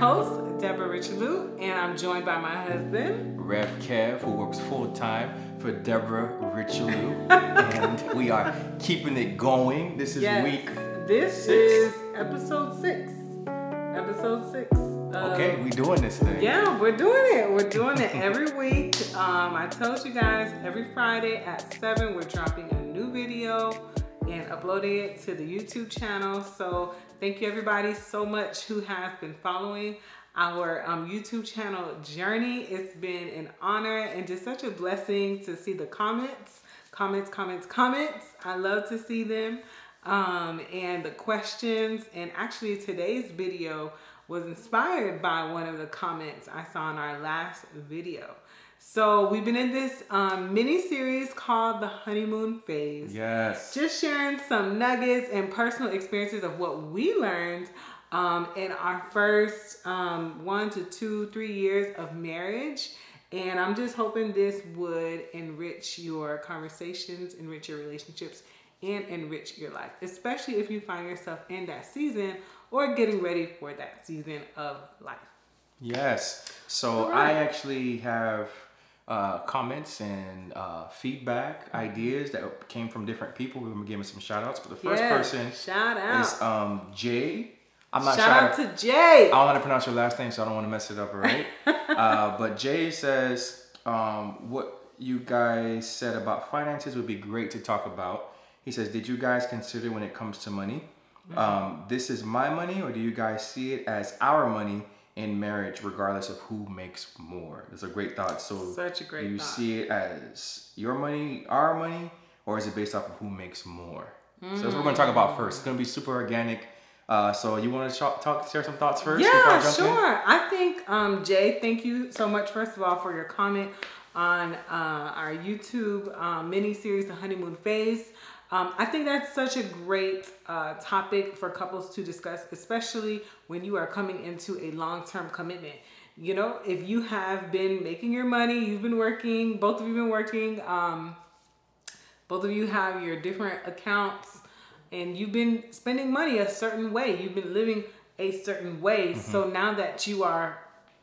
host, Deborah Richelieu, and I'm joined by my husband, Rev Kev, who works full time for Deborah Richelieu. and we are keeping it going. This is Yes, week. This six. is episode six. Episode six. Okay, we're doing this thing. Yeah, we're doing it. We're doing it every week. Um, I told you guys every Friday at 7, we're dropping a new video and uploading it to the YouTube channel. So thank you everybody so much who has been following our um, YouTube channel journey. It's been an honor and just such a blessing to see the comments, comments, comments, comments. I love to see them um, and the questions. And actually, today's video was inspired by one of the comments I saw in our last video. So we've been in this um, mini series called the honeymoon phase. Yes. Just sharing some nuggets and personal experiences of what we learned um, in our first um, one to two, three years of marriage. And I'm just hoping this would enrich your conversations, enrich your relationships, and enrich your life, especially if you find yourself in that season or getting ready for that season of life. Yes. So All I actually have uh, comments and uh, feedback, Mm-hmm. ideas that came from different people. We're gonna give them some shout outs. But the first Yeah, person shout out. is um, Jay. I'm not Shout sure. out to Jay. I don't know how to pronounce your last name, so I don't want to mess it up, right? uh, but Jay says, um, what you guys said about finances would be great to talk about. He says, Did you guys consider when it comes to money? Um, this is my money, or do you guys see it as our money in marriage, regardless of who makes more? It's a great thought. So, Such a great do you thought. see it as your money, our money, or is it based off of who makes more? So that's what we're going to talk about first. It's going to be super organic. Uh, so you want to talk, talk, share some thoughts first? before I Yeah, jump in? sure. I think um, Jay, thank you so much first of all for your comment on uh, our YouTube um, mini series, The Honeymoon Phase. Um, I think that's such a great uh, topic for couples to discuss, especially when you are coming into a long term commitment. You know, if you have been making your money, you've been working, both of you've been working, um, both of you have your different accounts and you've been spending money a certain way you've been living a certain way so now that you are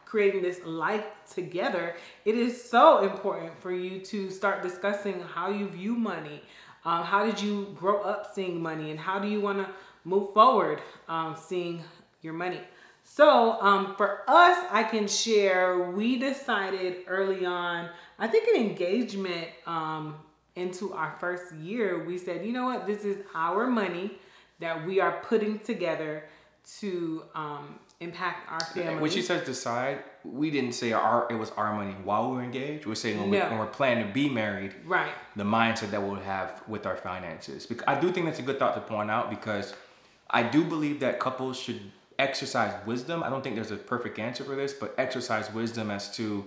creating this life together it is so important for you to start discussing how you view money um, how did you grow up seeing money and how do you want to move forward um, seeing your money so um, for us i can share we decided early on i think an engagement um, into our first year, we said, you know what, this is our money that we are putting together to um, impact our family. When she says decide, we didn't say our it was our money while we were engaged. We're saying when, we, when we're planning to be married, right. the mindset that we'll have with our finances. Because I do think that's a good thought to point out because I do believe that couples should exercise wisdom. I don't think there's a perfect answer for this, but exercise wisdom as to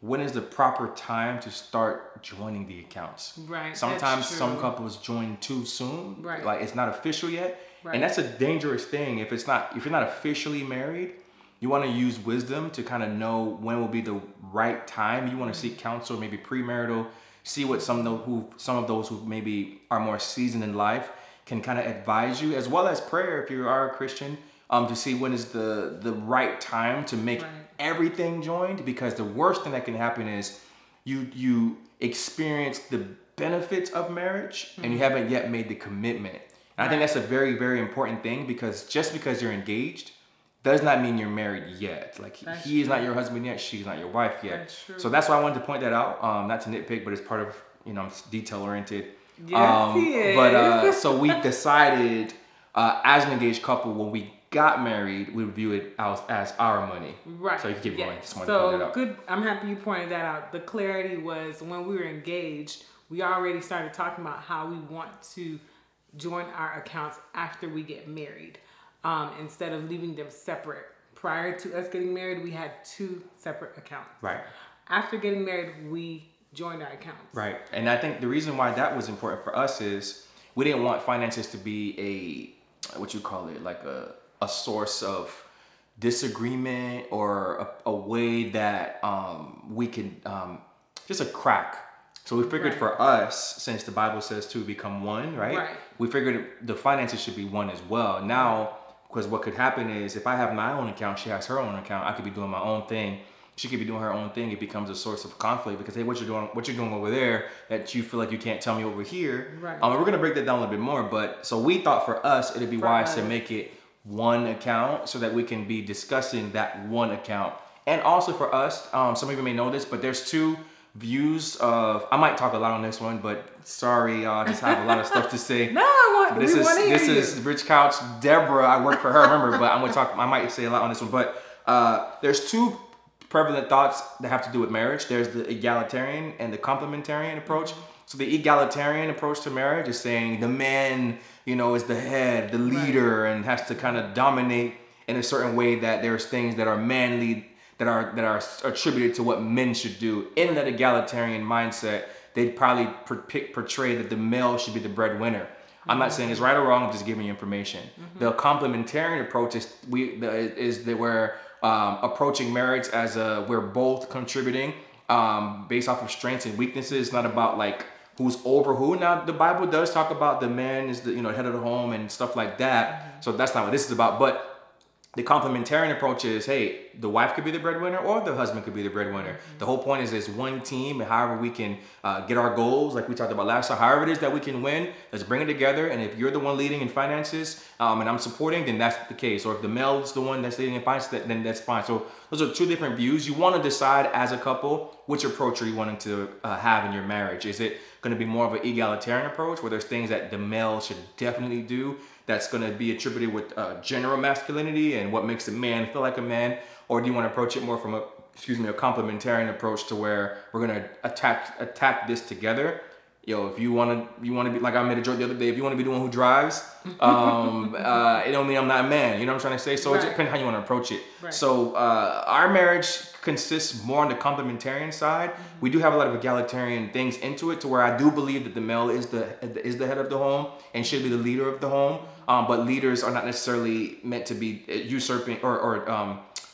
when is the proper time to start joining the accounts. Right, Sometimes some couples join too soon. Right. Like it's not official yet. Right. And that's a dangerous thing. If it's not if you're not officially married, you want to use wisdom to kind of know when will be the right time. You want to seek counsel, maybe premarital, see what some of those who some of those who maybe are more seasoned in life can kind of advise you, as well as prayer if you are a Christian, um, to see when is the the right time to make Right. everything joined. Because the worst thing that can happen is you you experience the benefits of marriage and you haven't yet made the commitment. And I think that's a very very important thing because just because you're engaged does not mean you're married yet. Like he- That's he is not your husband yet, she's not your wife yet. That's. So that's why I wanted to point that out. Um, not to nitpick, but it's part of you know I'm detail oriented. Yes, um, he But uh, so we decided uh, as an engaged couple when we got married, we would view it as, as our money. Right. So you can keep Yeah. going. Just wanted to point that So out. good. I'm happy you pointed that out. The clarity was when we were engaged, we already started talking about how we want to join our accounts after we get married, um, instead of leaving them separate. Prior to us getting married, we had two separate accounts. Right. After getting married, we joined our accounts. Right. And I think the reason why that was important for us is we didn't want finances to be a what you call it, like a a source of disagreement or a, a way that um, we can um, just a crack. So we figured Right. for us, since the Bible says to become one, right? Right. We figured the finances should be one as well. Now Because what could happen is if I have my own account, she has her own account. I could be doing my own thing. She could be doing her own thing. It becomes a source of conflict because hey, what you're doing, what you're doing over there, that you feel like you can't tell me over here. Right. Um, we're gonna break that down a little bit more. But so we thought for us, it'd be For wise to make it one account so that we can be discussing that one account. And also for us, um, some of you may know this, but there's two views of. I might talk a lot on this one, but sorry, I just have a lot of stuff to say. No, I want. This we is want to this you. is Rich Couch, Deborah. I work for her, remember, but I'm gonna talk. I might say a lot on this one, but uh, there's two prevalent thoughts that have to do with marriage. There's the egalitarian and the complementarian approach. So the egalitarian approach to marriage is saying the man, you know, is the head, the leader, and has to kind of dominate in a certain way that there's things that are manly that are that are attributed to what men should do. In that egalitarian mindset, they'd probably portray that the male should be the breadwinner. I'm not saying it's right or wrong. I'm just giving you information. The complementarian approach is we the, is that we're um, approaching marriage as a we're both contributing um, based off of strengths and weaknesses. It's not about like who's over who. Now the Bible does talk about the man is the you know head of the home and stuff like that. So that's not what this is about. But the complementarian approach is hey the wife could be the breadwinner or the husband could be the breadwinner. The whole point is this one team and however we can uh, get our goals like we talked about last time however it is that we can win let's bring it together and if you're the one leading in finances um, and i'm supporting then that's the case. Or if the male is the one that's leading in finances then that's fine. So those are two different views. You want to decide as a couple which approach are you wanting to uh, have in your marriage. Is it going to be more of an egalitarian approach where there's things that the male should definitely do that's going to be attributed with uh, general masculinity and what makes a man feel like a man? Or do you want to approach it more from a excuse me a complementarian approach to where we're going to attack attack this together? Yo if you want to you want to be like i made a joke the other day if you want to be the one who drives um uh it don't mean i'm not a man you know what i'm trying to say? So it Right. depends how you want to approach it. Right. so uh our marriage consists more on the complementarian side. We do have a lot of egalitarian things into it to where i do believe that the male is the is the head of the home and should be the leader of the home um, but leaders are not necessarily meant to be usurping or, or um,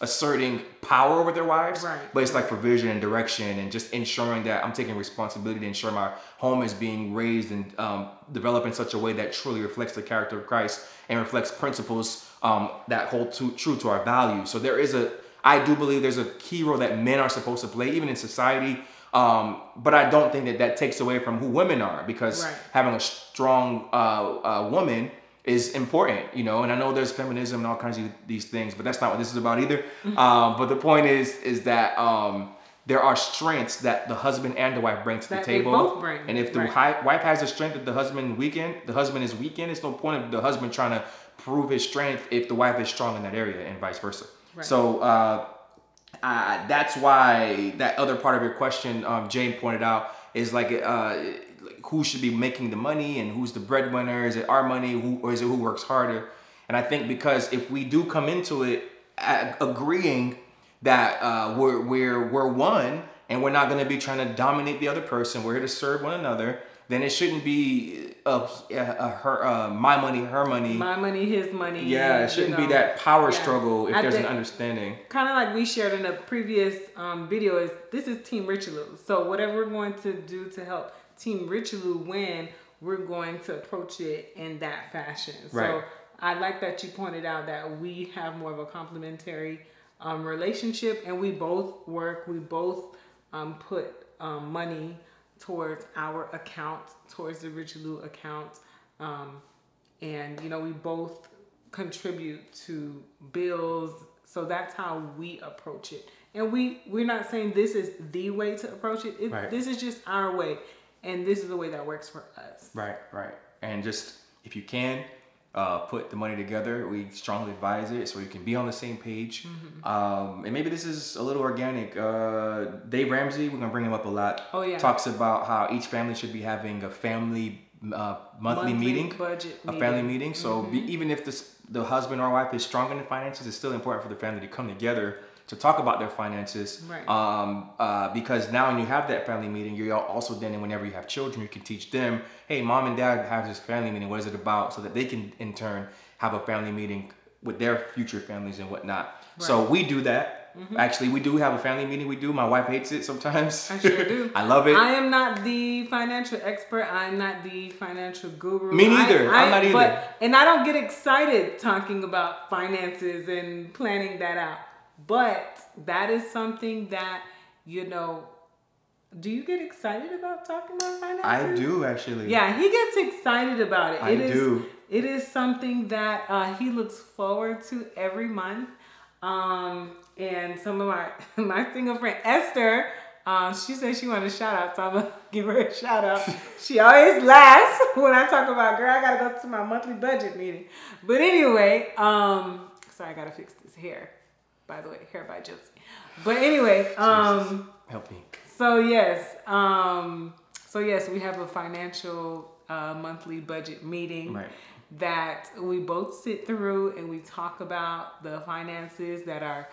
asserting power over their wives Right. but it's like for vision and direction and just ensuring that I'm taking responsibility to ensure my home is being raised and um, developed in such a way that truly reflects the character of Christ and reflects principles um, that hold to, true to our values. So there is a, I do believe there's a key role that men are supposed to play, even in society. Um, but I don't think that that takes away from who women are because Right. having a strong uh, uh, woman is important, you know. And I know there's feminism and all kinds of these things, but that's not what this is about either. Mm-hmm. Um, but the point is, is that um, there are strengths that the husband and the wife bring to the That they table. both bring, And if the right. wife has a strength that the husband weaken, the husband is weakened. It's no point of the husband trying to prove his strength if the wife is strong in that area, and vice versa. Right. So. Uh, uh, that's why that other part of your question, um, Jane pointed out, is like, uh, like who should be making the money and who's the breadwinner? Is it our money, who, or is it who works harder? And I think because if we do come into it a- agreeing that uh, we're we're we're one and we're not going to be trying to dominate the other person, we're here to serve one another. Then it shouldn't be uh, uh, her uh, my money, her money. My money, his money. yeah, it shouldn't know. be that power Yeah. struggle if I there's an understanding. kind of like we shared in a previous um, video is this is team richelieu so whatever we're going to do to help team richelieu win we're going to approach it in that fashion. Right. so i like that you pointed out that we have more of a complementary um, relationship and we both work we both um, put um, money towards our account towards the richelieu account um, and you know we both contribute to bills. So that's how we approach it. And we we're not saying this is the way to approach it, it Right. this is just our way and this is the way that works for us Right, right. And just if you can, uh, put the money together. We strongly advise it so you can be on the same page. Mm-hmm. Um, and maybe this is a little organic. Uh, Dave Ramsey, we're gonna bring him up a lot. Oh, yeah. Talks about how each family should be having a family uh, monthly, meeting, budget a family meeting. meeting. So be, even if this, the husband or wife is strong in the finances, it's still important for the family to come together to talk about their finances. Right. Um, uh, because now when you have that family meeting, you're also then whenever you have children, you can teach them, hey, mom and dad have this family meeting. What is it about? So that they can in turn have a family meeting with their future families and whatnot. So we do that. Actually, we do have a family meeting. We do. My wife hates it sometimes. I sure do. I love it. I am not the financial expert. I'm not the financial guru. Me neither. I, I'm not either. But, and I don't get excited talking about finances and planning that out. But that is something that, you know, do you get excited about talking about finances? I do actually. Yeah, he gets excited about it. I It is- do. It is something that uh, he looks forward to every month. Um, and some of my my single friend Esther, um, she said she wanted a shout out, so I'm gonna give her a shout out. she always laughs when I talk about girl. I gotta go to my monthly budget meeting. But anyway, um, sorry, I gotta fix this hair. By the way, hair by Josie. But anyway, um. Help me. So yes, um, so yes, we have a financial uh, monthly budget meeting Right. that we both sit through and we talk about the finances that are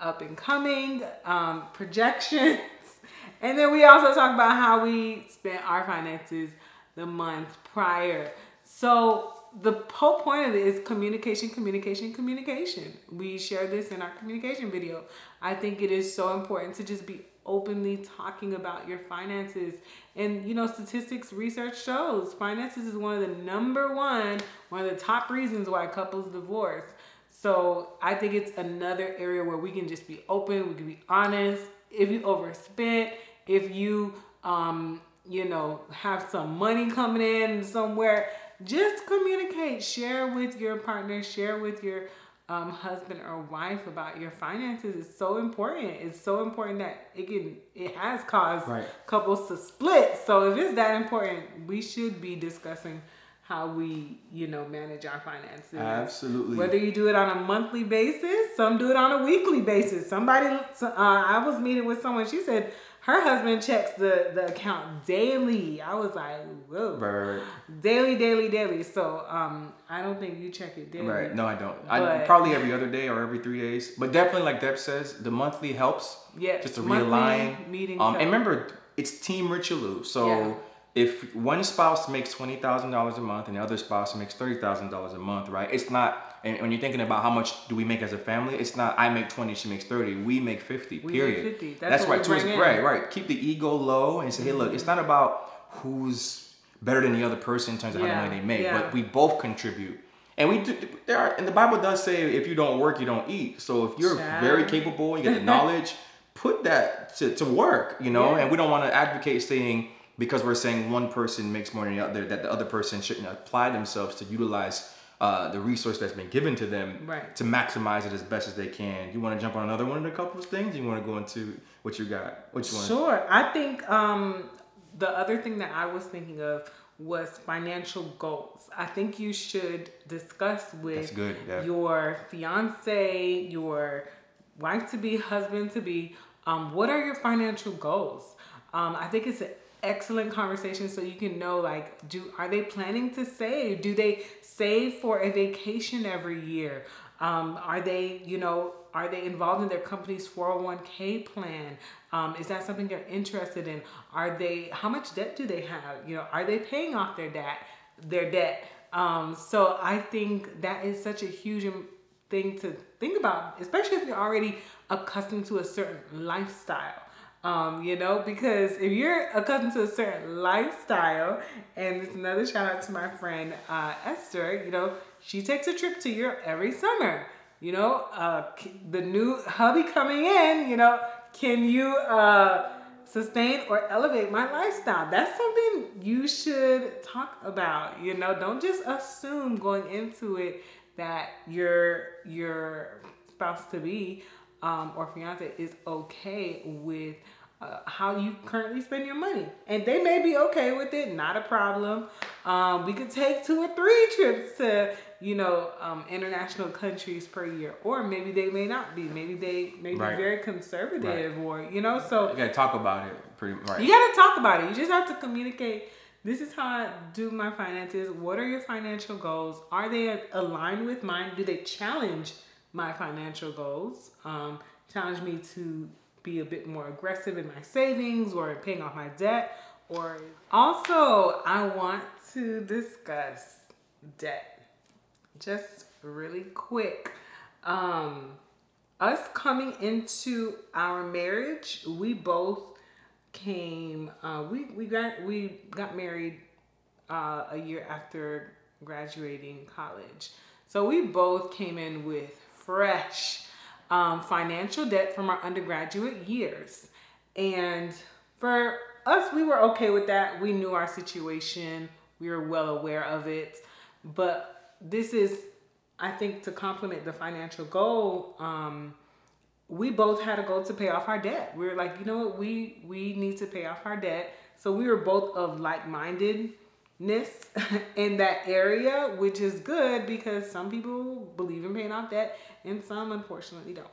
up and coming, um, projections, and then we also talk about how we spent our finances the month prior. So the whole point of it is communication, communication, communication. We share this in our communication video. I think it is so important to just be openly talking about your finances. And you know, statistics research shows finances is one of the number one, one of the top reasons why couples divorce. So I think it's another area where we can just be open, we can be honest. If you overspent, if you um, you know, have some money coming in somewhere, just communicate, share with your partner, share with your um, husband or wife about your finances. It's so important. It's so important that it can it has caused Right. couples to split. So if it's that important, we should be discussing how we, you know, manage our finances. Absolutely. Whether you do it on a monthly basis, some do it on a weekly basis. Somebody, uh, I was meeting with someone. She said her husband checks the the account daily. I was like, whoa, Right, right, right. daily, daily, daily. So um, I don't think you check it daily. Right. No, I don't. I probably every other day or every three days. But definitely, like Deb says, the monthly helps. Yeah. Just to realign. meetings Um, and remember, it's Team Richelieu. So Yeah. If one spouse makes twenty thousand dollars a month and the other spouse makes thirty thousand dollars a month, right? It's not. And when you're thinking about how much do we make as a family, it's not. I make twenty, she makes thirty. We make fifty. We make period. 50. That's what right. we towards- bring in. right. Right. Keep the ego low and say, hey, look, it's not mm-hmm. about who's better than the other person in terms of how much money they make, yeah. but we both contribute. And we do, there are, and the Bible does say if you don't work, you don't eat. So if you're Child. very capable, you get the knowledge, put that to, to work, you know? Yeah. And we don't want to advocate saying, because we're saying one person makes more than the other, that the other person shouldn't apply themselves to utilize uh, the resource that's been given to them Right. to maximize it as best as they can. You want to jump on another one of the couples things? You want to go into what you got? You want? Sure. I think um, the other thing that I was thinking of was financial goals. I think you should discuss with good, yeah. your fiance, your wife to be, husband to be, um, what are your financial goals? Um, I think it's an excellent conversation so you can know like do are they planning to save? Do they save for a vacation every year? Um, are they you know are they involved in their company's 401k plan? Um, is that something they're interested in? Are they how much debt do they have? You know are they paying off their debt their debt? Um, so i think that is such a huge thing to think about especially if you're already accustomed to a certain lifestyle um, you know, because if you're accustomed to a certain lifestyle, and it's another shout out to my friend uh, Esther, you know, she takes a trip to Europe every summer. You know, uh, the new hubby coming in, you know, can you uh, sustain or elevate my lifestyle? That's something you should talk about. You know, don't just assume going into it that your your spouse to be um, or fiance is okay with uh, how you currently spend your money, and they may be okay with it. Not a problem. Um, we could take two or three trips to you know um, international countries per year, or maybe they may not be. Maybe they may be Right. very conservative, or you know. So You gotta talk about it pretty right. you got to talk about it. You just have to communicate. This is how I do my finances. What are your financial goals? Are they aligned with mine? Do they challenge my financial goals? Um, challenge me to be a bit more aggressive in my savings or paying off my debt? Or also, I want to discuss debt. Just really quick. Um, us coming into our marriage, we both came. Uh, we we got we got married uh, a year after graduating college, so we both came in with fresh um, financial debt from our undergraduate years, and for us, we were okay with that. We knew our situation. We were well aware of it, but this is, I think, to complement the financial goal. Um, we both had a goal to pay off our debt. We were like, you know what, we we need to pay off our debt. So we were both of like-mindedness in that area, which is good because some people believe in paying off debt and some unfortunately don't.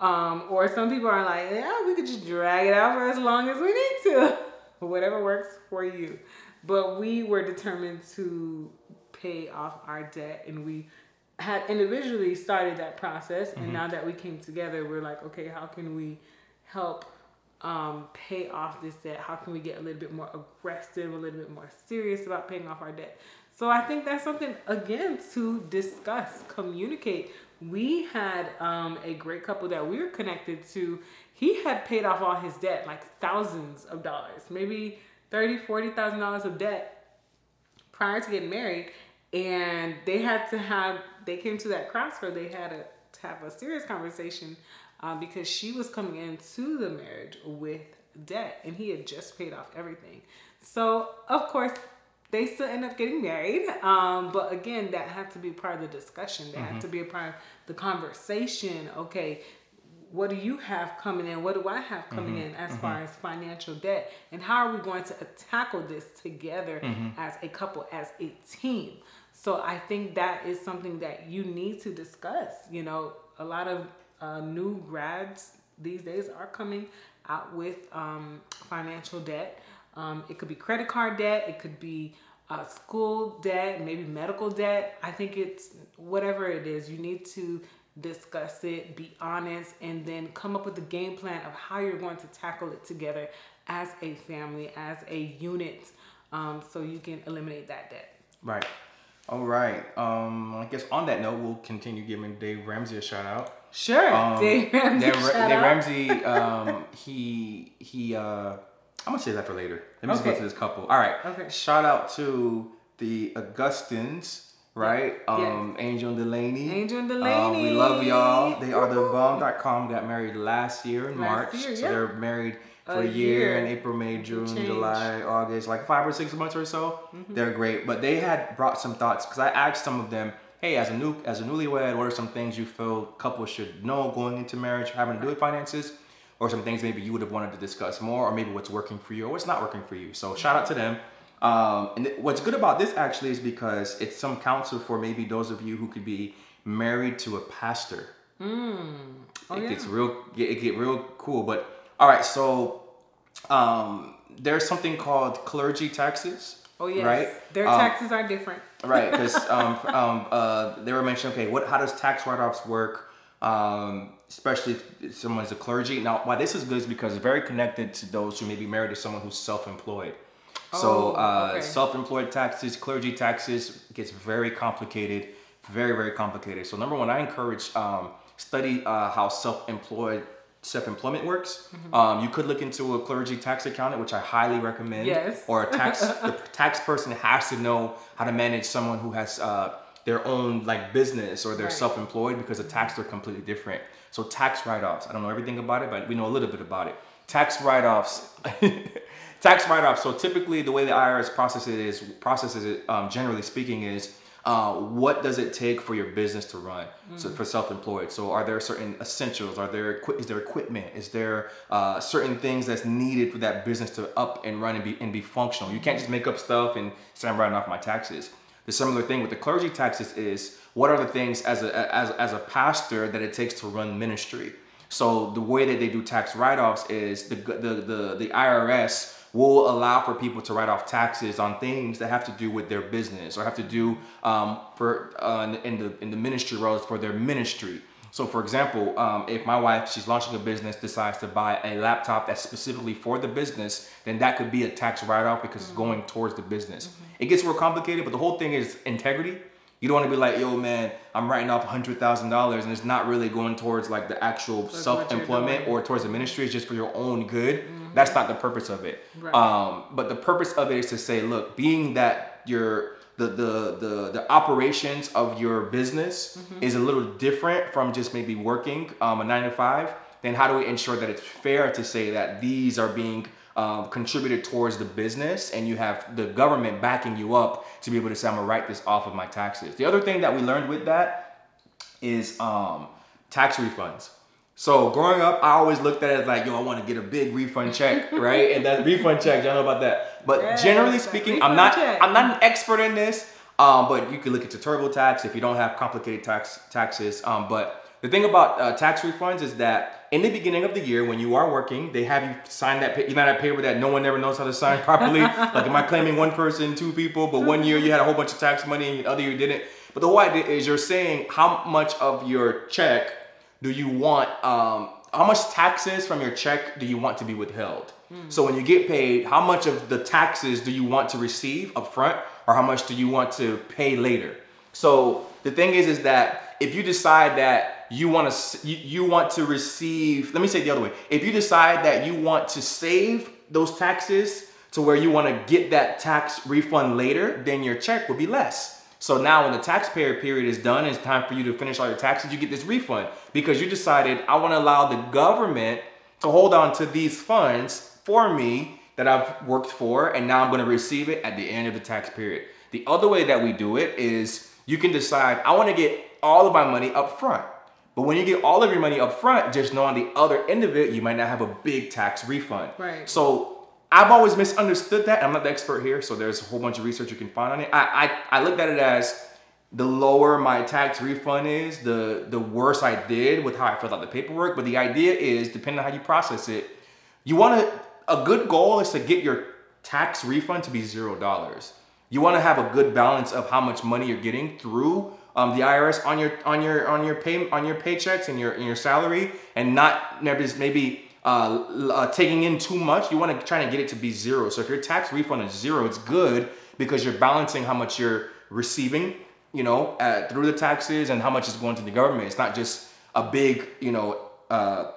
Um, or some people are like, yeah, we could just drag it out for as long as we need to, whatever works for you. But we were determined to pay off our debt and we had individually started that process and mm-hmm. now that we came together we're like okay how can we help um, pay off this debt? How can we get a little bit more aggressive a little bit more serious about paying off our debt? So i think that's something again to discuss communicate. We had um, a great couple that we were connected to. He had paid off all his debt like thousands of dollars maybe 30 40 thousand dollars of debt prior to getting married. And they had to have they came to that crossroad. They had to have a serious conversation um, because she was coming into the marriage with debt and he had just paid off everything so of course they still end up getting married um, but again that had to be part of the discussion that mm-hmm. had to be a part of the conversation okay what do you have coming in? What do I have coming mm-hmm. in as mm-hmm. far as financial debt? And how are we going to tackle this together mm-hmm. as a couple, as a team? So I think that is something that you need to discuss. You know, a lot of uh, new grads these days are coming out with um, financial debt. Um, it could be credit card debt, it could be uh, school debt, maybe medical debt. I think it's whatever it is, you need to discuss it, be honest, and then come up with a game plan of how you're going to tackle it together as a family, as a unit, um, so you can eliminate that debt. Right. All right. Um, I guess on that note, we'll continue giving Dave Ramsey a shout out. Sure, um, Dave Ramsey. Dave, Dave Ramsey. Um, he he. Uh, I'm gonna say that for later. Let me okay. just go to this couple. All right. Okay. Shout out to the Augustins. Right, um, yes. Angel and Delaney. Angel and Delaney. Um, we love y'all. They are the bomb.com. Got married last year in last March. Year, yeah. So they're married for a, a year, year in April, May, June, July, August, like five or six months or so. Mm-hmm. They're great, but they had brought some thoughts because I asked some of them, hey, as a new as a newlywed, what are some things you feel couples should know going into marriage, having to do with finances, or some things maybe you would have wanted to discuss more, or maybe what's working for you or what's not working for you. So shout out to them. Um, and th- what's good about this actually is because it's some counsel for maybe those of you who could be married to a pastor. Mm. Oh, it yeah. gets real, it get real cool, but all right, so um, there's something called clergy taxes. Oh yes, right. Their um, taxes are different. right, because um, um, uh, they were mentioning. Okay, what? How does tax write-offs work? Um, especially if someone's a clergy. Now, why this is good is because it's very connected to those who may be married to someone who's self-employed. Oh, so, uh, okay. self-employed taxes, clergy taxes gets very complicated, very very complicated. So, number one, I encourage um, study uh, how self-employed self-employment works. Mm-hmm. Um, you could look into a clergy tax accountant, which I highly recommend. Yes. Or a tax the tax person has to know how to manage someone who has uh, their own like business or they're right. self-employed because the tax are completely different. So tax write-offs. I don't know everything about it, but we know a little bit about it. Tax write-offs. tax write-offs. So typically, the way the IRS processes it is processes it, um, generally speaking, is uh, what does it take for your business to run mm. so for self-employed? So are there certain essentials? Are there is there equipment? Is there uh, certain things that's needed for that business to up and run and be and be functional? You can't just make up stuff and say i'm writing off my taxes. The similar thing with the clergy taxes is what are the things as a as, as a pastor that it takes to run ministry? So the way that they do tax write-offs is the the the, the irs will allow for people to write off taxes on things that have to do with their business or have to do um, for uh, in the in the ministry roles for their ministry. So, for example, um, if my wife she's launching a business decides to buy a laptop that's specifically for the business, then that could be a tax write-off because mm-hmm. it's going towards the business. Mm-hmm. It gets more complicated, but the whole thing is integrity. You don't want to be like, yo, man, I'm writing off hundred thousand dollars, and it's not really going towards like the actual self-employment or towards the ministry. It's just for your own good. That's not the purpose of it. Right. Um, but the purpose of it is to say, look, being that your the the the, the operations of your business is a little different from just maybe working um, a nine to five. Then how do we ensure that it's fair to say that these are being um, contributed towards the business and you have the government backing you up to be able to say I'm gonna write this off of my taxes. The other thing that we learned with that is um, tax refunds. So growing up, I always looked at it like, yo, I want to get a big refund check, right? And that refund check, y'all know about that. But Yes, generally speaking, I'm not, check. I'm not an expert in this. Um, but you can look into TurboTax if you don't have complicated tax taxes. Um, but the thing about uh, tax refunds is that in the beginning of the year, when you are working, they have you sign that you know that paper that no one ever knows how to sign properly. like, am I claiming one person, two people? But one year you had a whole bunch of tax money, and the other year you didn't. But the whole idea is you're saying how much of your check do you want? Um, how much taxes from your check do you want to be withheld? So when you get paid, how much of the taxes do you want to receive up front, or how much do you want to pay later? So the thing is, is that if you decide that you want to, you, you want to receive. Let me say it the other way. If you decide that you want to save those taxes to where you want to get that tax refund later, then your check will be less. So now when the taxpayer period is done, it's time for you to finish all your taxes, you get this refund because you decided I want to allow the government to hold on to these funds for me that I've worked for and now I'm going to receive it at the end of the tax period. The other way that we do it is you can decide I want to get all of my money up front. But when you get all of your money up front, just know on the other end of it, you might not have a big tax refund. Right. So I've always misunderstood that. I'm not the expert here, so there's a whole bunch of research you can find on it. I I, I looked at it as the lower my tax refund is, the the worse I did with how I filled out the paperwork. But the idea is, depending on how you process it, you want to a good goal is to get your tax refund to be zero dollars. You want to have a good balance of how much money you're getting through um, the IRS on your on your on your pay on your paychecks and your and your salary, and not maybe uh, uh, taking in too much. You want to try to get it to be zero. So if your tax refund is zero, it's good because you're balancing how much you're receiving, you know, uh, through the taxes and how much is going to the government. It's not just a big, you know, uh,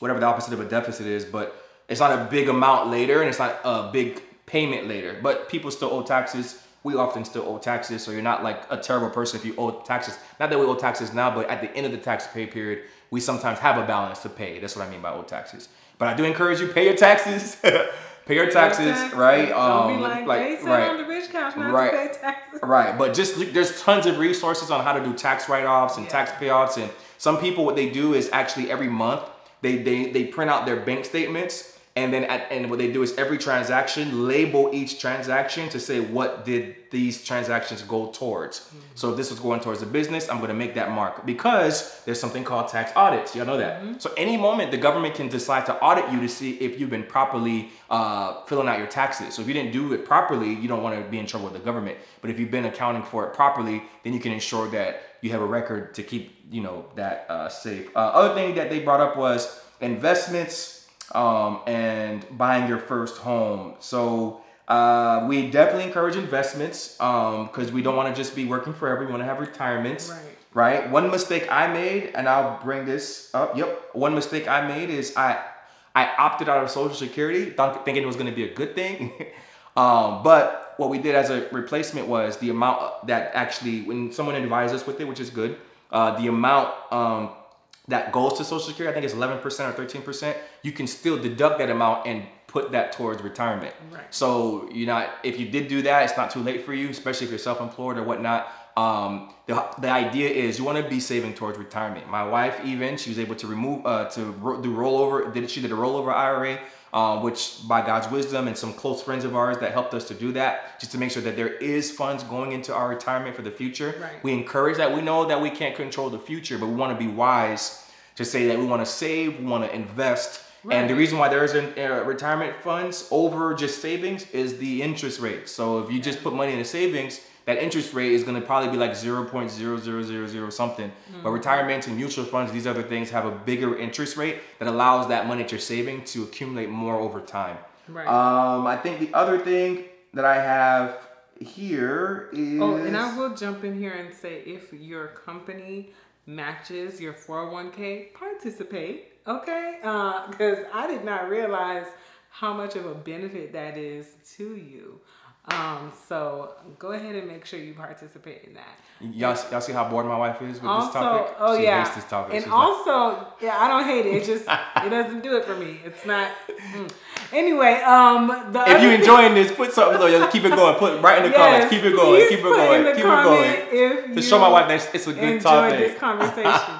whatever the opposite of a deficit is, but it's not a big amount later and it's not a big payment later. But people still owe taxes. We often still owe taxes, so you're not like a terrible person if you owe taxes. Not that we owe taxes now, but at the end of the tax pay period, we sometimes have a balance to pay. That's what I mean by owe taxes. But I do encourage you pay your taxes, pay your taxes, right? Don't be Um, like, like- they said right. on the rich couch not Right. to pay taxes. Right, but just there's tons of resources on how to do tax write-offs and Yeah. tax payoffs, and some people what they do is actually every month they they they print out their bank statements, and then at, and what they do is every transaction label each transaction to say what did these transactions go towards. So if this was going towards a business, I'm going to make that mark because there's something called tax audits. Y'all know that. So any moment the government can decide to audit you to see if you've been properly uh, filling out your taxes. So if you didn't do it properly, you don't want to be in trouble with the government. But if you've been accounting for it properly, then you can ensure that you have a record to keep you know that uh, safe. Uh, other thing that they brought up was investments um, and buying your first home. So uh, we definitely encourage investments because we don't want to just be working forever. We want to have retirements. Right. Right. One mistake I made, and I'll bring this up. Yep. One mistake I made is I I opted out of Social Security, thinking it was going to be a good thing. um, but what we did as a replacement was the amount that actually, when someone advised us with it, which is good, uh, the amount um, that goes to Social Security, I think it's 11% or 13%, you can still deduct that amount and put that towards retirement. Right. So you're not, if you did do that, it's not too late for you, especially if you're self-employed or whatnot. Um, the, the idea is you want to be saving towards retirement. My wife, even she was able to remove uh, to ro- do rollover. Did she did a rollover IRA, uh, which by God's wisdom and some close friends of ours that helped us to do that, just to make sure that there is funds going into our retirement for the future. Right. We encourage that. We know that we can't control the future, but we want to be wise to say that we want to save, we want to invest. And the reason why there isn't uh, retirement funds over just savings is the interest rate. So if you just put money in the savings, that interest rate is going to probably be like 0.0000 something. But retirement and mutual funds, these other things have a bigger interest rate that allows that money that you're saving to accumulate more over time. Right. Um, I think the other thing that I have here is. Oh, and I will jump in here and say if your company matches your 401k, participate. Okay? Because I did not realize how much of a benefit that is to you. Um, so go ahead and make sure you participate in that. Y'all, y'all see how bored my wife is with Also, this topic? oh she yeah, hates this topic. and She's like, also, yeah, I don't hate it. It just it doesn't do it for me. It's not. mm. Anyway, um, the if you're enjoying this, put something below. Keep it going. Put right in the Yes, comments. Keep it going. Keep it going. Keep it going. if To show my wife that it's a good topic. this conversation.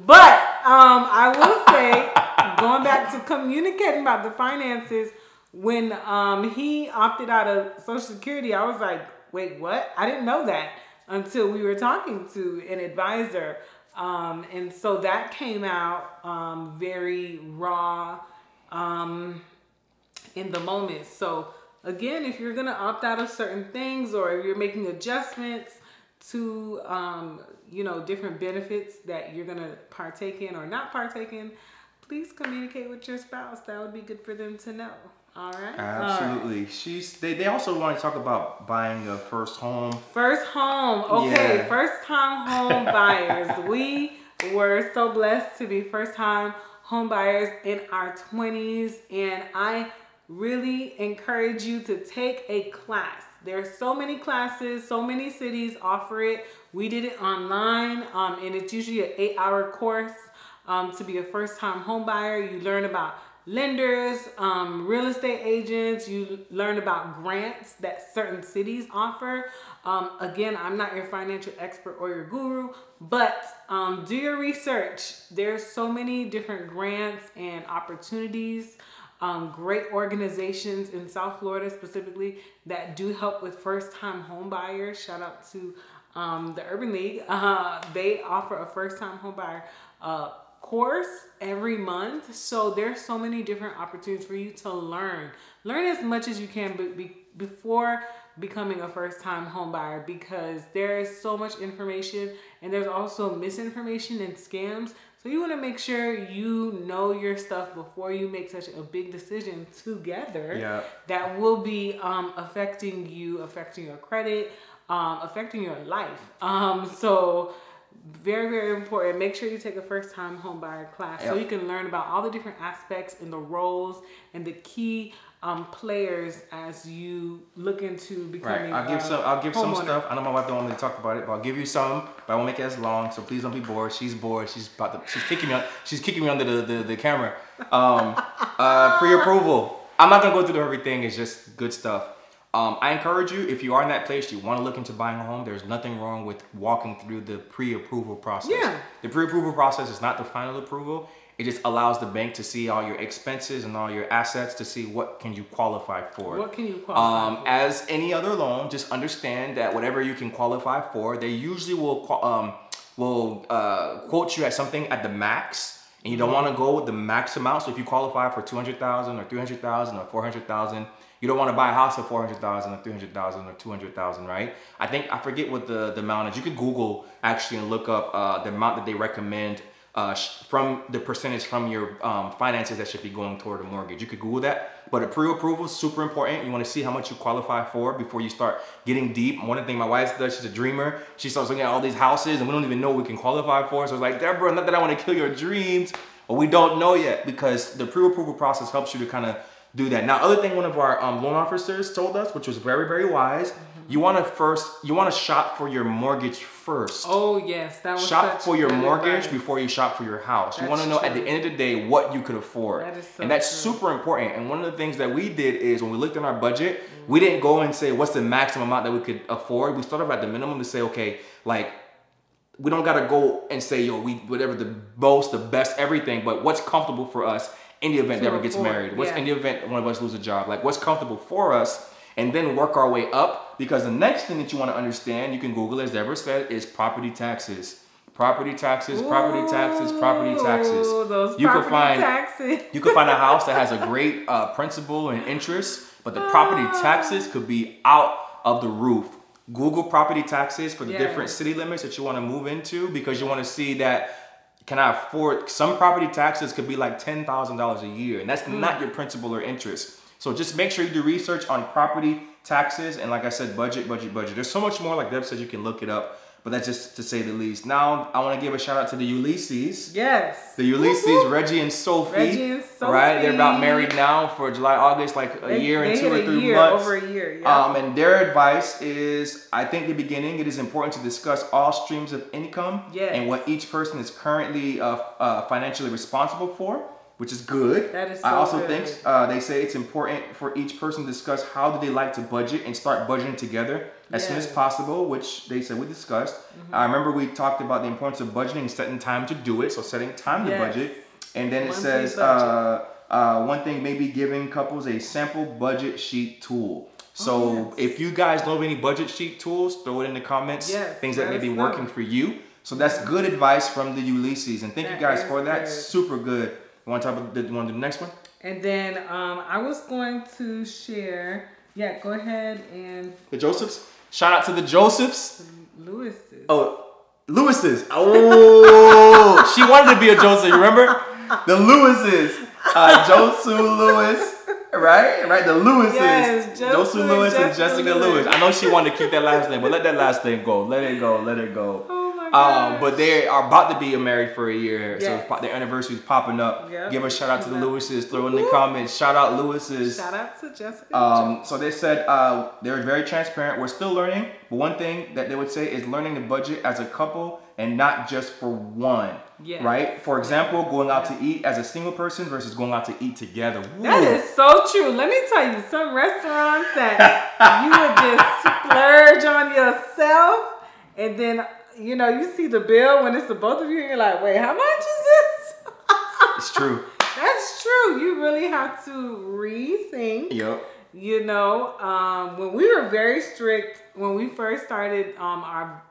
but um, I will say, going back to communicating about the finances, when um, he opted out of Social Security, I was like, wait, what? I didn't know that until we were talking to an advisor. Um, and so that came out um, very raw um, in the moment. So again, if you're gonna opt out of certain things or if you're making adjustments to um, you know different benefits that you're gonna partake in or not partake in, please communicate with your spouse. That would be good for them to know. All right. All right. Absolutely. She's. They, they also want to talk about buying a first home. First home. Okay, Yeah. first time home buyers. We were so blessed to be first time home buyers in our 20s, and I really encourage you to take a class. There's so many classes, so many cities offer it. We did it online, um, and it's usually an eight hour course um, to be a first time home buyer. You learn about lenders, um, real estate agents, you learn about grants that certain cities offer. Um, again, I'm not your financial expert or your guru, but um, do your research. There's so many different grants and opportunities. Um, great organizations in South Florida specifically that do help with first time home buyers. Shout out to um, the Urban League. Uh, they offer a first time home buyer uh, course every month. So there's so many different opportunities for you to learn. Learn as much as you can be, be, before becoming a first time home buyer because there is so much information and there's also misinformation and scams. So you want to make sure you know your stuff before you make such a big decision together Yeah. that will be um, affecting you, affecting your credit, um, affecting your life. Um, so very, very important. Make sure you take a first time home buyer class so you can learn about all the different aspects and the roles and the key um, players as you look into becoming. Right. I'll give a some. I'll give some stuff. I know my wife don't want me to talk about it, but I'll give you some. But I won't make it as long. So please don't be bored. She's bored. She's about to. She's kicking me. On, she's kicking me under the, the, the camera. Um, uh, pre-approval. I'm not gonna go through everything. It's just good stuff. Um, I encourage you if you are in that place, you want to look into buying a home. There's nothing wrong with walking through the pre-approval process. Yeah. The pre-approval process is not the final approval. It just allows the bank to see all your expenses and all your assets to see what can you qualify for. What can you qualify Um, for? as any other loan, just understand that whatever you can qualify for, they usually will um, will uh, quote you at something at the max, and you don't Mm-hmm. want to go with the max amount. So if you qualify for two hundred thousand or three hundred thousand or four hundred thousand, you don't want to buy a house for four hundred thousand or three hundred thousand or two hundred thousand, right? I think I forget what the the amount is. You could Google actually and look up uh, the amount that they recommend uh, from the percentage from your um, finances that should be going toward a mortgage. You could Google that. But a pre-approval is super important. You want to see how much you qualify for before you start getting deep. One of the things my wife does, she's a dreamer. She starts looking at all these houses and we don't even know we can qualify for. So it's like, Deborah, not that I want to kill your dreams, but we don't know yet because the pre-approval process helps you to kind of do that. Now, other thing one of our um, loan officers told us, which was very, very wise, you want to first, you want to shop for your mortgage first Oh yes, that was shop for your mortgage advice. before you shop for your house. you want to That's know at the end of the day what you could afford. That is so and that's true. super important. And one of the things that we did is when we looked at our budget, we didn't go and say what's the maximum amount that we could afford. We started at the minimum to say, okay, like we don't gotta go and say, yo, we whatever the most, the best, everything, but what's comfortable for us in the event To Deborah gets afford, married? What's yeah. in the event one of us lose a job? Like what's comfortable for us? And then work our way up because the next thing that you want to understand, you can Google as Deborah said, is property taxes. Property taxes, property taxes, property taxes. Ooh, You can find taxes. you could find a house that has a great uh, principal and interest, but the property taxes could be out of the roof. Google property taxes for the Yes. different city limits that you want to move into because you want to see that can I afford some property taxes could be like ten thousand dollars a year, and that's Hmm. not your principal or interest. So just make sure you do research on property taxes and like I said, budget, budget, budget. There's so much more. Like Deb said, you can look it up. But that's just to say the least. Now I want to give a shout out to the Ulysses. Yes. The Ulysses, Woo-hoo. Reggie and Sophie. Reggie and Sophie. Right, they're about married now for July, August, like a They- year and two or three year, months. Over a year. Yeah. Um, and their advice is, I think the beginning, it is important to discuss all streams of income Yes. and what each person is currently uh, uh, financially responsible for, which is good. That is So I also good. think uh, they say it's important for each person to discuss how do they like to budget and start budgeting together as soon as Mm-hmm. possible, which they said we discussed. I remember we talked about the importance of budgeting setting time to do it, so setting time to budget. And then it Monthly says, uh, uh, one thing, maybe giving couples a sample budget sheet tool. So Oh, yes. if you guys know of any budget sheet tools, throw it in the comments. Yes, things that may be know. working for you. So that's good advice from the Ulysses, and thank you guys for that. good. Super good. Want to talk about? the- want to do the next one? And then um, I was going to share. Yeah, go ahead and The Josephs. Shout out to the Josephs. Lewis's. Oh, Lewis's. Oh, she wanted to be a Joseph. You remember? The Lewis's. Uh, Josu Lewis. Right, right. The Lewises. Yes, and Lewis and Jessica Jessica Lewis. Lewis. I know she wanted to keep that last name, but let that last name go. Let it go. Let it go. Um, but they are about to be married for a year, so Yes. it's their anniversary is popping up. Yep. Give a shout out to the. Lewises. Throw in the comments. Shout out Lewises. Shout out to Jessica. Um, so they said uh, they were very transparent. We're still learning, but one thing that they would say is learning the budget as a couple and not just for one. Yes. Right. For example, going out to eat as a single person versus going out to eat together. That Woo. is so true. Let me tell you, some restaurants that you would just splurge on yourself, and then you know you see the bill when it's the both of you, and you're like, wait, how much is this? It's true. That's true. You really have to rethink. Yep. You know, um, when we were very strict when we first started um, our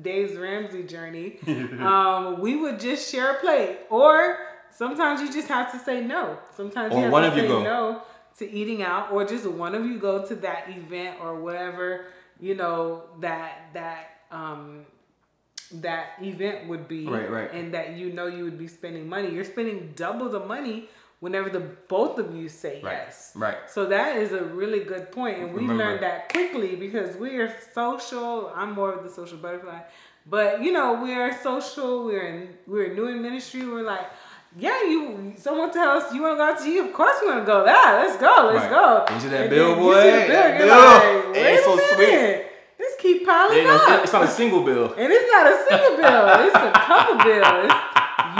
Dave's Ramsey journey, um, we would just share a plate, or sometimes you just have to say no. Sometimes Or you have one to of you say go. no to eating out, or just one of you go to that event or whatever you know that that um, that event would be, Right, right. and that you know you would be spending money. You're spending double the money whenever the both of you say Right. yes. Right. So that is a really good point, and we Remember- learned that quickly because we are social. I'm more of the social butterfly, but you know we are social. We're in we're new in ministry. We're like, yeah, you. Someone tells us you want to go out to eat. Of course we want to go. Yeah, let's go. Let's Right. go. You see that And bill, boy? You see the bill, you're bill. like, It wait ain't a so sweet. minute. Let's keep piling no- up. it's not a single bill. And it's not a single bill. It's a couple bills.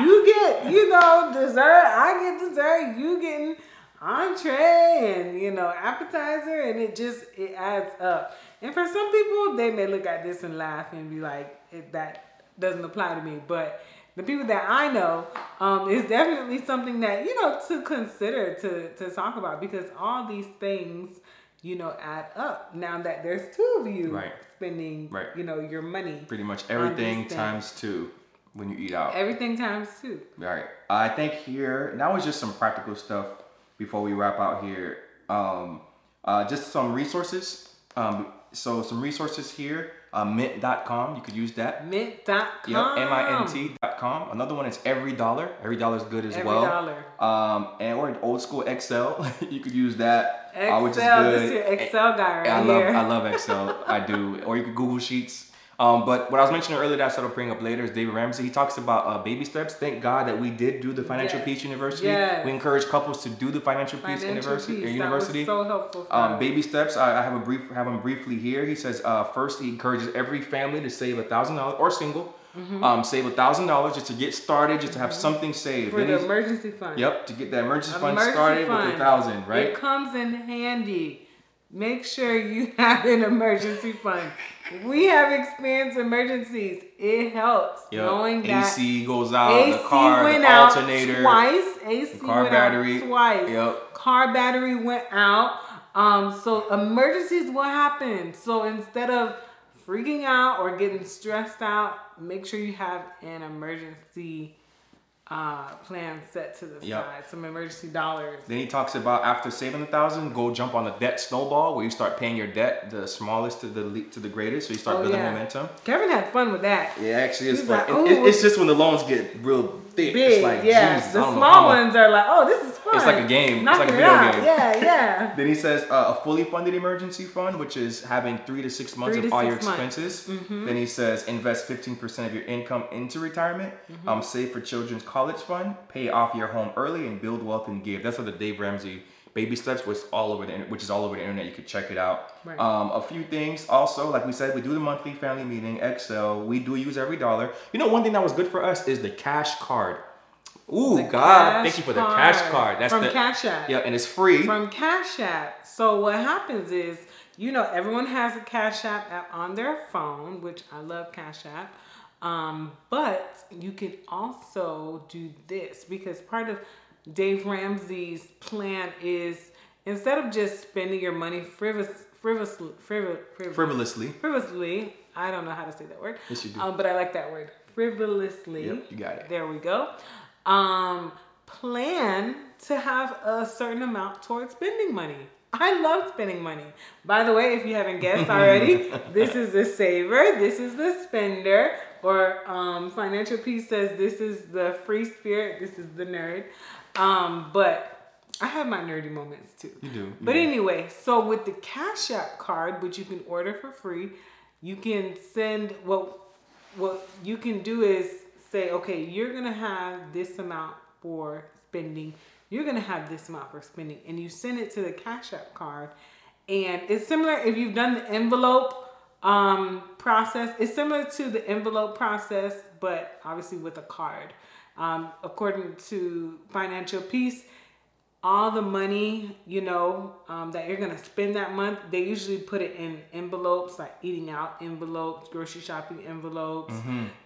You get, you know, dessert. I get dessert. You getting entree and you know appetizer, and it just it adds up. And for some people, they may look at this and laugh and be like, "That doesn't apply to me." But the people that I know, um, is definitely something that you know to consider to to talk about because all these things, you know, add up. Now that there's two of you Right. Spending, Right. you know, your money. Pretty much everything times two when you eat out. Everything times two. All right. I think here now is just some practical stuff before we wrap out here. Um, uh, just some resources. Um, so some resources here. Uh, mint.com. You could use that. Mint.com. Yep. M-I-N-T.com. Another one is EveryDollar. Every dollar is good as Every well. dollar. Um, and or old school Excel. you could use that. Excel. uh, which is This good. is your Excel guy right I love here. I love Excel. I do. Or you could Google Sheets. Um, but what I was mentioning earlier that I said I'll bring up later is David Ramsey. He talks about uh, baby steps. Thank God that we did do the Financial Yes. Peace University. Yes. We encourage couples to do the Financial Peace University. peace. That university. so helpful. For Um, baby steps. I, I have a brief, have them briefly here. He says, uh, first, he encourages every family to save a thousand dollars or single, um, save a thousand dollars just to get started, just to have something saved. for Then the emergency fund. Yep, to get that emergency fund Emergency started with a thousand, right? It comes in handy. Make sure you have an emergency fund. We have experienced emergencies. It helps Yep. knowing that AC goes out, AC the car, went the out alternator, twice. AC the car went battery. out twice. Yep. Car battery went out. Um, so emergencies will happen. So instead of freaking out or getting stressed out, make sure you have an emergency uh, plan set to the Yep. side. Some emergency dollars. Then he talks about after saving a thousand, go jump on the debt snowball where you start paying your debt, the smallest to the to the greatest, so you start Oh, building yeah. momentum. Kevin had fun with that. Yeah, actually, it's like, it- it's just when the loans get real thick. big. It's like, yeah, the know small how ones are like, oh, this is fun. It's like a game. It's Knocking like a video out. game. Yeah, yeah. Then he says uh, a fully funded emergency fund, which is having three to six months Three of all your months. expenses. Then he says invest 15% of your income into retirement, um, save for children's college fund, pay off your home early, and build wealth and give. That's what the Dave Ramsey baby steps was all over the which is all over the internet. You could check it out. Right. Um, a few things also, like we said, we do the monthly family meeting, Excel. We do use EveryDollar. You know, one thing that was good for us is the cash card. Ooh, The God, thank you for the cash Card. That's from the Cash App. yeah, and it's free. From Cash App. So what happens is, you know, everyone has a Cash App app on their phone, which I love Cash App. Um, but you can also do this because part of Dave Ramsey's plan is instead of just spending your money frivolous, frivolously, frivol, frivol, frivolously. frivolously. I don't know how to say that word. Yes, you do. Um, but I like that word. Frivolously. Yep, you got it. There we go. Um, plan to have a certain amount towards spending money. I love spending money. By the way, if you haven't guessed already, this is the saver, this is the spender, or um, Financial Peace says this is the free spirit, this is the nerd. Um, but I have my nerdy moments too. You do, But do. anyway, so with the Cash App card, which you can order for free, you can send what what you can do is say, okay, you're gonna have this amount for spending. You're gonna have this amount for spending, and you send it to the Cash App card. And it's similar if you've done the envelope um, process. It's similar to the envelope process, but obviously with a card. Um, according to Financial Peace, all the money you know um, that you're gonna spend that month they usually put it in envelopes like eating out envelopes grocery shopping envelopes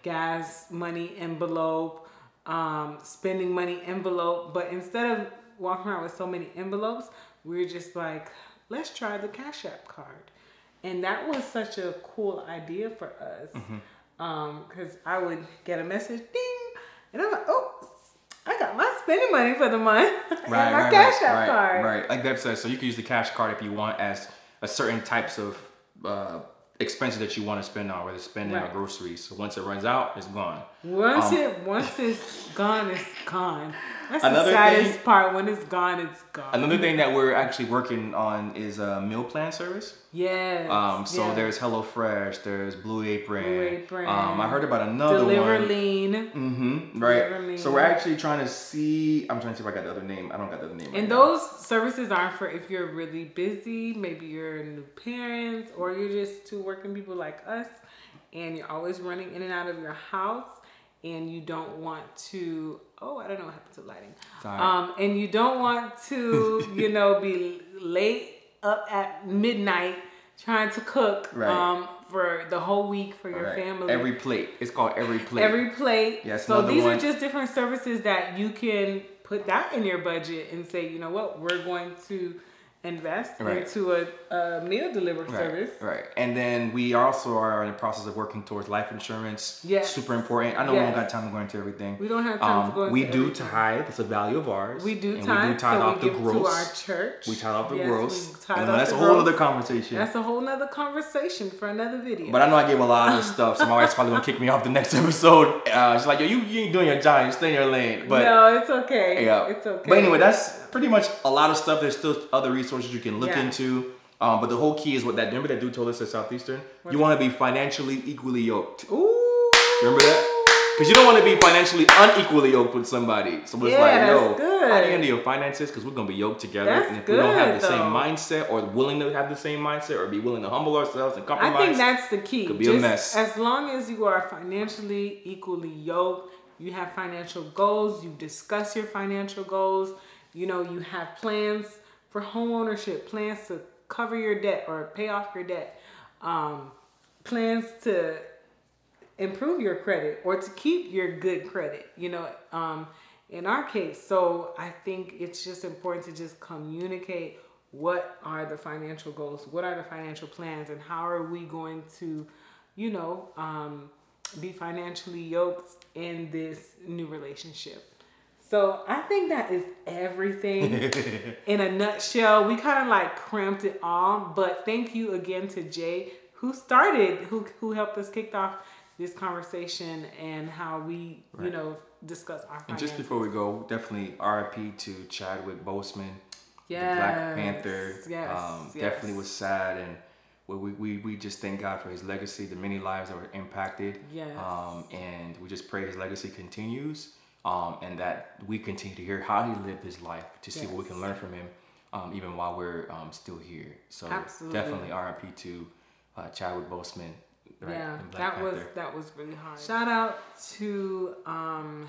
gas money envelope um, spending money envelope. But instead of walking around with so many envelopes we're just like let's try the cash app card. And that was such a cool idea for us. Because i would get a message ding and i'm like oh I got my spending money for the month. right, my right, cash right, app right, card. Right, like Deb says, so you can use the cash card if you want as a certain types of uh, expenses that you want to spend on, whether spending Right. groceries. So once it runs out, it's gone. Once Um, it once it's gone, it's gone. That's Another the saddest thing- part. When it's gone, it's gone. Another thing that we're actually working on is a meal plan service. yes. Um, so yes. there's HelloFresh, there's Blue Apron. Blue Apron. Um, I heard about another Deliver one. Lean. Mm-hmm. Right. So we're actually trying to see. I'm trying to see if I got the other name. I don't got the other name. right And now. those services aren't for if you're really busy, maybe you're new parents, or you're just two working people like us, and you're always running in and out of your house, and you don't want to. Oh, I don't know what happened to lighting. alright. Um, and you don't want to, you know, be late up at midnight trying to cook Right. um, for the whole week for your Right. family. Every plate. It's called EveryPlate. Every plate. Yes, so these one. are just different services that you can put that in your budget and say, you know what, we're going to invest Right. into a, a meal delivery Right, service. Right. And then we also are in the process of working towards life insurance. Yes. Super important. I know we don't Yes. got time to go into everything. We don't have time to go into Um, We do everything. tithe. That's a value of ours. We do And tithe, we do tithe so off we the gross. to our church. We tithe off the Yes, gross. And that's a whole other conversation. That's a whole nother conversation for another video. But I know I gave a lot of stuff, so my wife's probably gonna kick me off the next episode. Uh, she's like, "Yo, you, you ain't doing your job. You stay in your lane." But no, it's okay. yeah, It's okay. But anyway, that's pretty much a lot of stuff. There's still other resources you can look Yeah. into. Um, but the whole key is what that remember that dude told us at Southeastern. You want to be financially equally yoked. Ooh. Remember that? Because you don't want to be financially unequally yoked with somebody. So it's Yeah, like, yo, good. how do you handle your finances? Because we're gonna be yoked together. That's and if we don't have good, the same mindset or willing to have the same mindset or be willing to humble ourselves and compromise, I think that's the key. Could be a Just mess. As long as you are financially equally yoked, you have financial goals, you discuss your financial goals, you know, you have plans for home ownership, plans to cover your debt or pay off your debt, um, plans to improve your credit or to keep your good credit, you know, um, in our case. So I think it's just important to just communicate what are the financial goals, what are the financial plans, and how are we going to, you know, um, be financially yoked in this new relationship. So I think that is everything in a nutshell. We kind of like cramped it all, but thank you again to Jay who started, who who helped us kick off this conversation and how we, right. you know, discuss our. Finances. And just before we go, definitely RIP to Chadwick Boseman, yes. the Black Panther. Yes. Um, yes. Definitely was sad and. We, we, we just thank God for his legacy, the many lives that were impacted. Yes. Um, and we just pray his legacy continues um, and that we continue to hear how he lived his life to see yes. what we can learn from him um, even while we're um, still here. So Absolutely. definitely RIP to uh, Chadwick Boseman. Right, yeah, that Panther. was that was really hard. Shout out to um,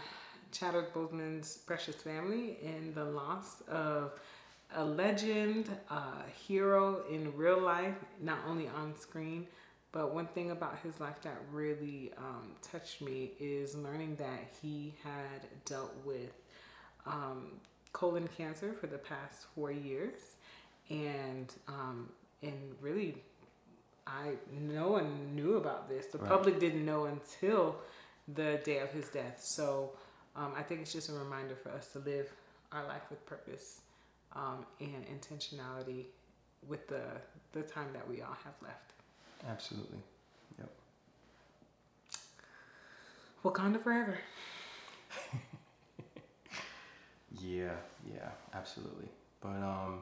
Chadwick Boseman's precious family in the loss of a legend, a hero in real life, not only on screen. But one thing about his life that really um, touched me is learning that he had dealt with um, colon cancer for the past four years, and um, and really, I no one knew about this. The right. public didn't know until the day of his death. So um, I think it's just a reminder for us to live our life with purpose um, and intentionality with the the time that we all have left. Absolutely. Yep. Wakanda forever. Yeah, yeah, absolutely. But um,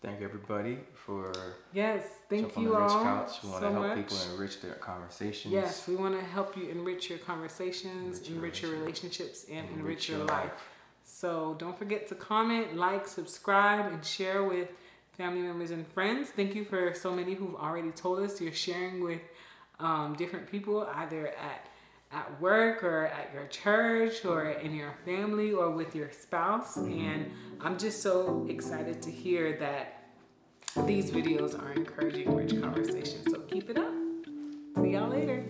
thank everybody for yes, thank you all couch. We want so to help much. people enrich their conversations. Yes, we want to help you enrich your conversations, enrich, enrich your, relationships, and enrich, enrich your, life. life. So don't forget to comment, like, subscribe, and share with family members and friends. Thank you for so many who've already told us you're sharing with um, different people, either at at work or at your church or in your family or with your spouse. And I'm just so excited to hear that these videos are encouraging rich conversation. So keep it up. See y'all later.